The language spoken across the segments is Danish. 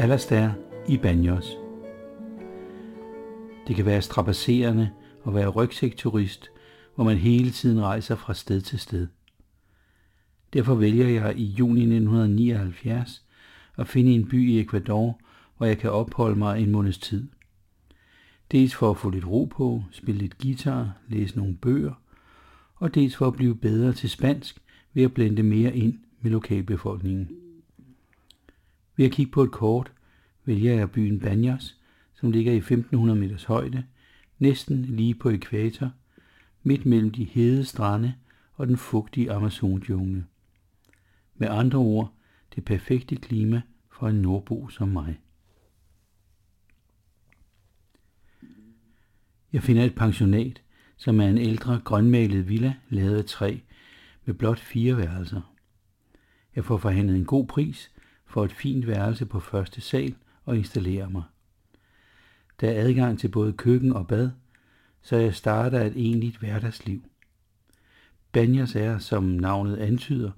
Alastair i Banyos. Det kan være strapasserende at være rygsækturist, hvor man hele tiden rejser fra sted til sted. Derfor vælger jeg i juni 1979 at finde en by i Ecuador, hvor jeg kan opholde mig en måneds tid. Dels for at få lidt ro på, spille lidt guitar, læse nogle bøger, og dels for at blive bedre til spansk ved at blende mere ind med lokalbefolkningen. Ved at kigge på et kort vælger jeg byen Banyas, som ligger i 1500 meters højde, næsten lige på ekvator, midt mellem de hede strande og den fugtige Amazonjungle. Med andre ord, det perfekte klima for en nordbo som mig. Jeg finder et pensionat, som er en ældre grønmalet villa lavet af træ med blot fire værelser. Jeg får forhandlet en god pris for et fint værelse på første sal og installere mig. Der er adgang til både køkken og bad, så jeg starter et egentligt hverdagsliv. Banyas er, som navnet antyder,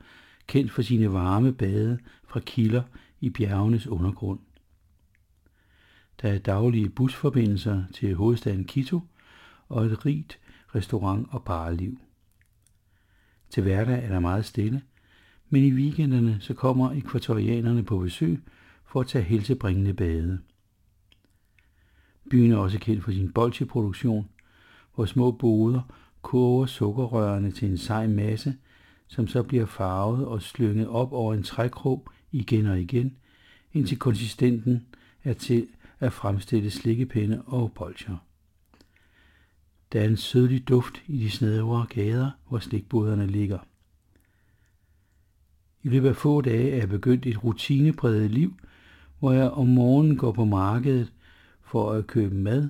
kendt for sine varme bade fra kilder i bjergenes undergrund. Der er daglige busforbindelser til hovedstaden Quito og et rigt restaurant- og barliv. Til hverdag er der meget stille, men i weekenderne så kommer ekvatorianerne på besøg for at tage helsebringende bade. Byen er også kendt for sin bolcheproduktion, hvor små boder koger sukkerrørene til en sej masse, som så bliver farvet og slynget op over en trækrog igen og igen, indtil konsistenten er til at fremstille slikkepinde og bolcher. Der er en sødlig duft i de snævre gader, hvor slikboderne ligger. I løbet af få dage er jeg begyndt et rutinepræget liv, hvor jeg om morgenen går på markedet for at købe mad,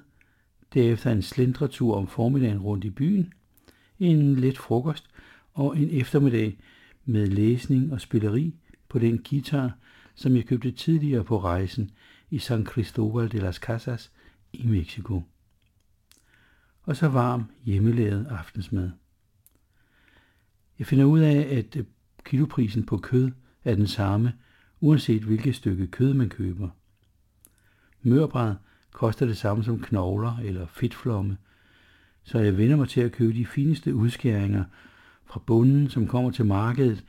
derefter en slendretur om formiddagen rundt i byen, en let frokost og en eftermiddag med læsning og spilleri på den guitar, som jeg købte tidligere på rejsen i San Cristobal de las Casas i Mexico. Og så varm hjemmelavet aftensmad. Jeg finder ud af, at kiloprisen på kød er den samme, uanset hvilket stykke kød man køber. Mørbræd koster det samme som knogler eller fedtflomme, så jeg vender mig til at købe de fineste udskæringer fra bunden, som kommer til markedet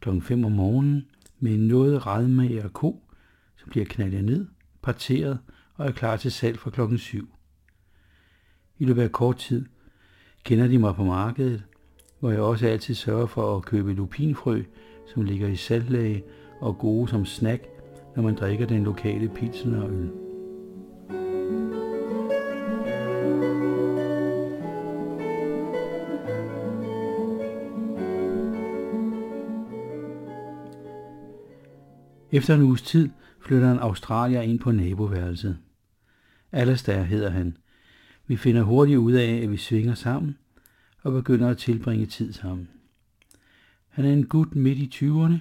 kl. 5 om morgenen med en noget redmager ko, som bliver knaldet ned, parteret og er klar til salg fra klokken 7. I løbet af kort tid kender de mig på markedet, hvor jeg også altid sørger for at købe lupinfrø, som ligger i saltlage og gode som snack, når man drikker den lokale pilsnerøl. Efter en uges tid flytter en australier ind på naboværelset. Alastair hedder han. Vi finder hurtigt ud af, at vi svinger sammen og begynder at tilbringe tid sammen. Han er en gut midt i 20'erne,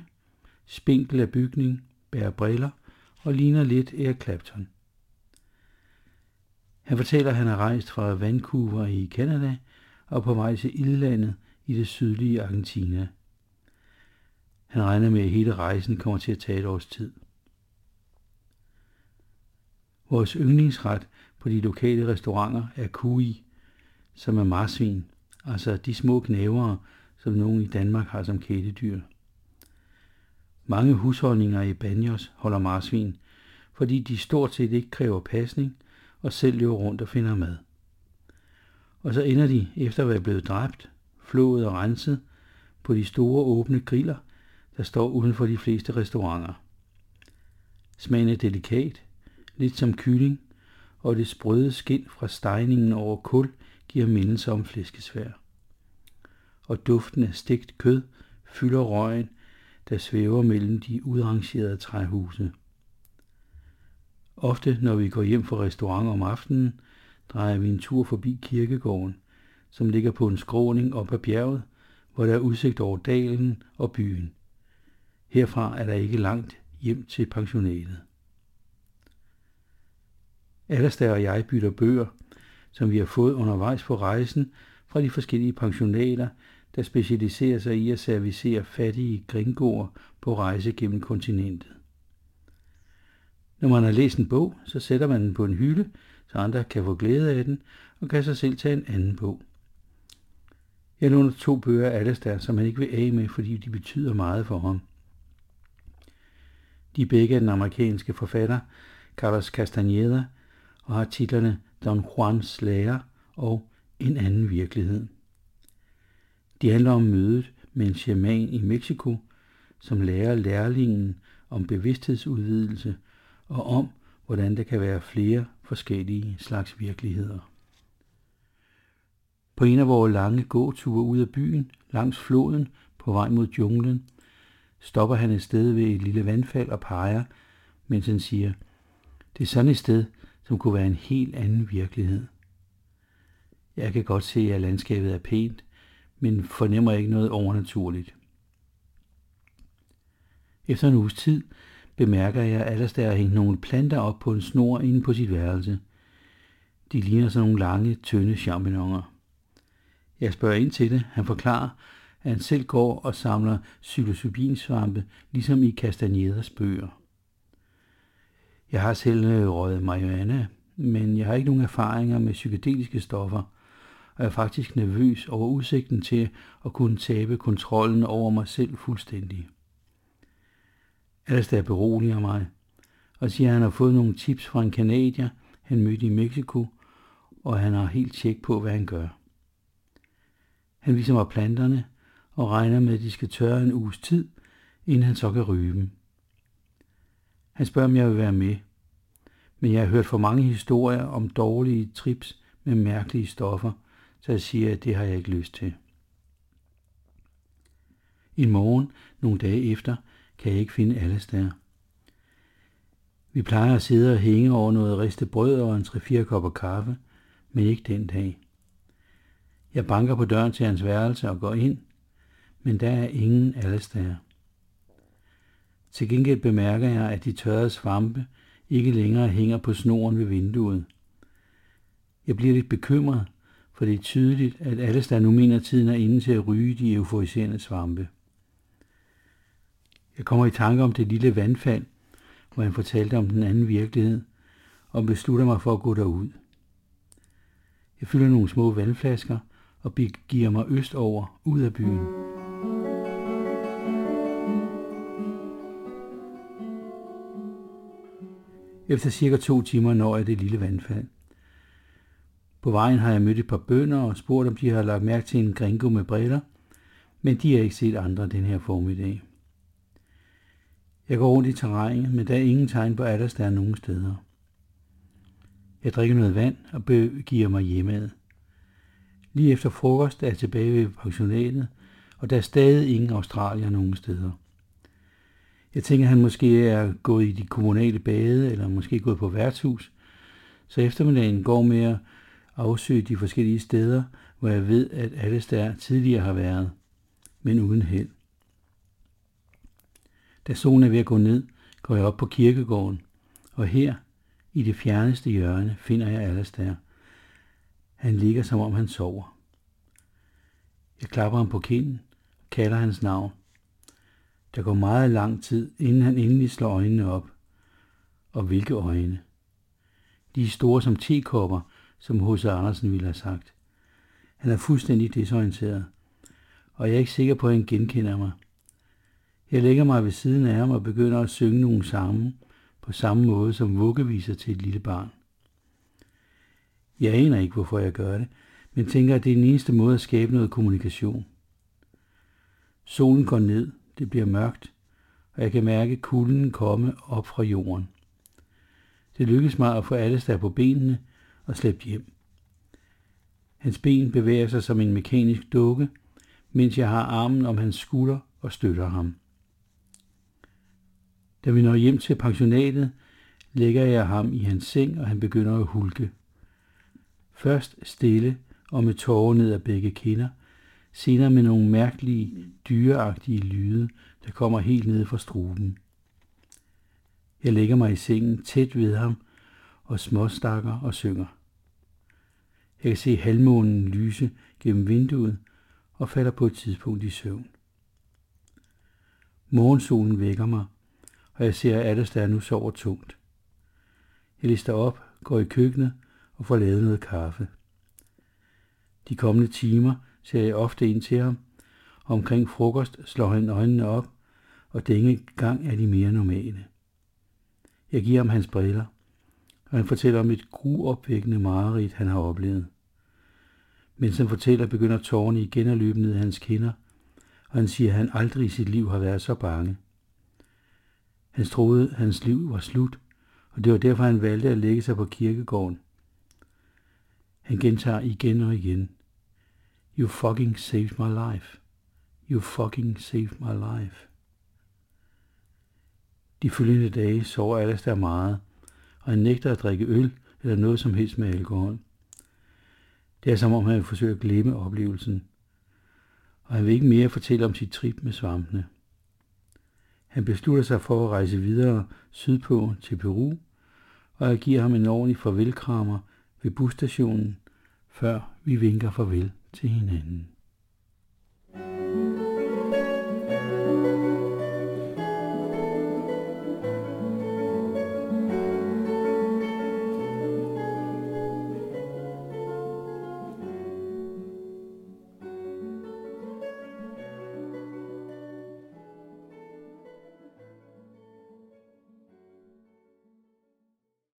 spinkel af bygning, bærer briller og ligner lidt Eric Clapton. Han fortæller, at han er rejst fra Vancouver i Canada og på vej til Ildlandet i det sydlige Argentina. Han regner med, at hele rejsen kommer til at tage et års tid. Vores yndlingsret på de lokale restauranter er kui, som er marsvin, altså de små knævere, som nogen i Danmark har som kæledyr. Mange husholdninger i Banjos holder marsvin, fordi de stort set ikke kræver pasning og selv løber rundt og finder mad. Og så ender de, efter at være blevet dræbt, flået og renset, på de store åbne griller, der står uden for de fleste restauranter. Smagen er delikat, lidt som kylling, og det sprøde skind fra stejningen over kul giver mindelse om flæskesvær. Og duften af stegt kød fylder røgen, der svæver mellem de udrangerede træhuse. Ofte, når vi går hjem fra restaurant om aftenen, drejer vi en tur forbi kirkegården, som ligger på en skråning op ad bjerget, hvor der er udsigt over dalen og byen. Herfra er der ikke langt hjem til pensionatet. Alastair og jeg bytter bøger, som vi har fået undervejs på rejsen fra de forskellige pensionater, der specialiserer sig i at servicere fattige gringoer på rejse gennem kontinentet. Når man har læst en bog, så sætter man den på en hylde, så andre kan få glæde af den, og kan sig selv tage en anden bog. Jeg låner to bøger af Alastair, som han ikke vil af med, fordi de betyder meget for ham. De er begge af den amerikanske forfatter Carlos Castaneda og har titlerne Don Juans lærer og En anden virkelighed. De handler om mødet med en shaman i Mexico, som lærer lærlingen om bevidsthedsudvidelse og om, hvordan der kan være flere forskellige slags virkeligheder. På en af vores lange gåture ud af byen, langs floden, på vej mod junglen, stopper han et sted ved et lille vandfald og peger, mens han siger, det er sådan et sted, som kunne være en helt anden virkelighed. Jeg kan godt se, at landskabet er pænt, men fornemmer ikke noget overnaturligt. Efter en uges tid bemærker jeg, at Alastair har hængt nogle planter op på en snor inde på sit værelse. De ligner sådan nogle lange, tynde champignoner. Jeg spørger ind til det. Han forklarer, at han selv går og samler psilocybinsvampe, ligesom i Castaneders bøger. Jeg har selv øh, røget marihuana, men jeg har ikke nogen erfaringer med psykedeliske stoffer, og er faktisk nervøs over udsigten til at kunne tabe kontrollen over mig selv fuldstændig. Alastair beroliger mig og siger, at han har fået nogle tips fra en kanadier, han mødte i Mexico, og han har helt tjek på, hvad han gør. Han viser mig planterne og regner med, at de skal tørre en uges tid, inden han så kan ryge dem. Han spørger, om jeg vil være med. Men jeg har hørt for mange historier om dårlige trips med mærkelige stoffer, så jeg siger, at det har jeg ikke lyst til. En morgen, nogle dage efter, kan jeg ikke finde Alastair. Vi plejer at sidde og hænge over noget ristet brød og en 3-4 kopper kaffe, men ikke den dag. Jeg banker på døren til hans værelse og går ind, men der er ingen Alastair. Til gengæld bemærker jeg, at de tørrede svampe ikke længere hænger på snoren ved vinduet. Jeg bliver lidt bekymret, for det er tydeligt, at Alastair nu mener tiden er inde til at ryge de euforiserende svampe. Jeg kommer i tanke om det lille vandfald, hvor han fortalte om den anden virkelighed, og beslutter mig for at gå derud. Jeg fylder nogle små vandflasker og begiver mig østover ud af byen. Efter cirka to timer når jeg det lille vandfald. På vejen har jeg mødt et par bønder og spurgt, om de har lagt mærke til en gringo med briller, men de har ikke set andre den her formiddag. Jeg går rundt i terrænet, men der er ingen tegn på at der er nogen steder. Jeg drikker noget vand og begiver mig hjemad. Lige efter frokost er jeg tilbage ved pensionatet, og der er stadig ingen australier nogen steder. Jeg tænker, at han måske er gået i de kommunale bade, eller måske gået på værtshus, så eftermiddagen går med at afsøge de forskellige steder, hvor jeg ved, at alle der tidligere har været, men uden held. Da solen er ved at gå ned, går jeg op på kirkegården, og her, i det fjerneste hjørne, finder jeg Alastair. Han ligger, som om han sover. Jeg klapper ham på kinden og kalder hans navn. Der går meget lang tid, inden han endelig slår øjnene op. Og hvilke øjne? De er store som tekopper, som H.C. Andersen ville have sagt. Han er fuldstændig desorienteret, og jeg er ikke sikker på, at han genkender mig. Jeg lægger mig ved siden af ham og begynder at synge nogle sange, på samme måde som vuggeviser til et lille barn. Jeg aner ikke, hvorfor jeg gør det, men tænker, at det er den eneste måde at skabe noget kommunikation. Solen går ned, det bliver mørkt, og jeg kan mærke kulden komme op fra jorden. Det lykkes mig at få alle der på benene og slæbt hjem. Hans ben bevæger sig som en mekanisk dukke, mens jeg har armen om hans skulder og støtter ham. Da vi når hjem til pensionatet, lægger jeg ham i hans seng, og han begynder at hulke. Først stille og med tårer ned ad begge kinder, senere med nogle mærkelige, dyreagtige lyde, der kommer helt ned fra struben. Jeg lægger mig i sengen tæt ved ham og småstakker og synger. Jeg kan se halvmånen lyse gennem vinduet og falder på et tidspunkt i søvn. Morgensolen vækker mig, og jeg ser, at Alistair nu sover tungt. Jeg lister op, går i køkkenet og får lavet noget kaffe. De kommende timer ser jeg ofte ind til ham, omkring frokost slår han øjnene op, og denne gang er de mere normale. Jeg giver ham hans briller, og han fortæller om et gruopvækkende mareridt, han har oplevet. Mens han fortæller, begynder tårerne igen at løbe ned hans kinder, og han siger, at han aldrig i sit liv har været så bange. Han troede, at hans liv var slut, og det var derfor, han valgte at lægge sig på kirkegården. Han gentager igen og igen. You fucking saved my life. You fucking saved my life. De følgende dage sover Alistair meget, og han nægter at drikke øl eller noget som helst med alkohol. Det er som om han forsøger at glemme oplevelsen, og han vil ikke mere fortælle om sit trip med svampene. Han beslutter sig for at rejse videre sydpå til Peru, og jeg giver ham en ordentlig farvelkrammer ved busstationen, før vi vinker farvel til hinanden.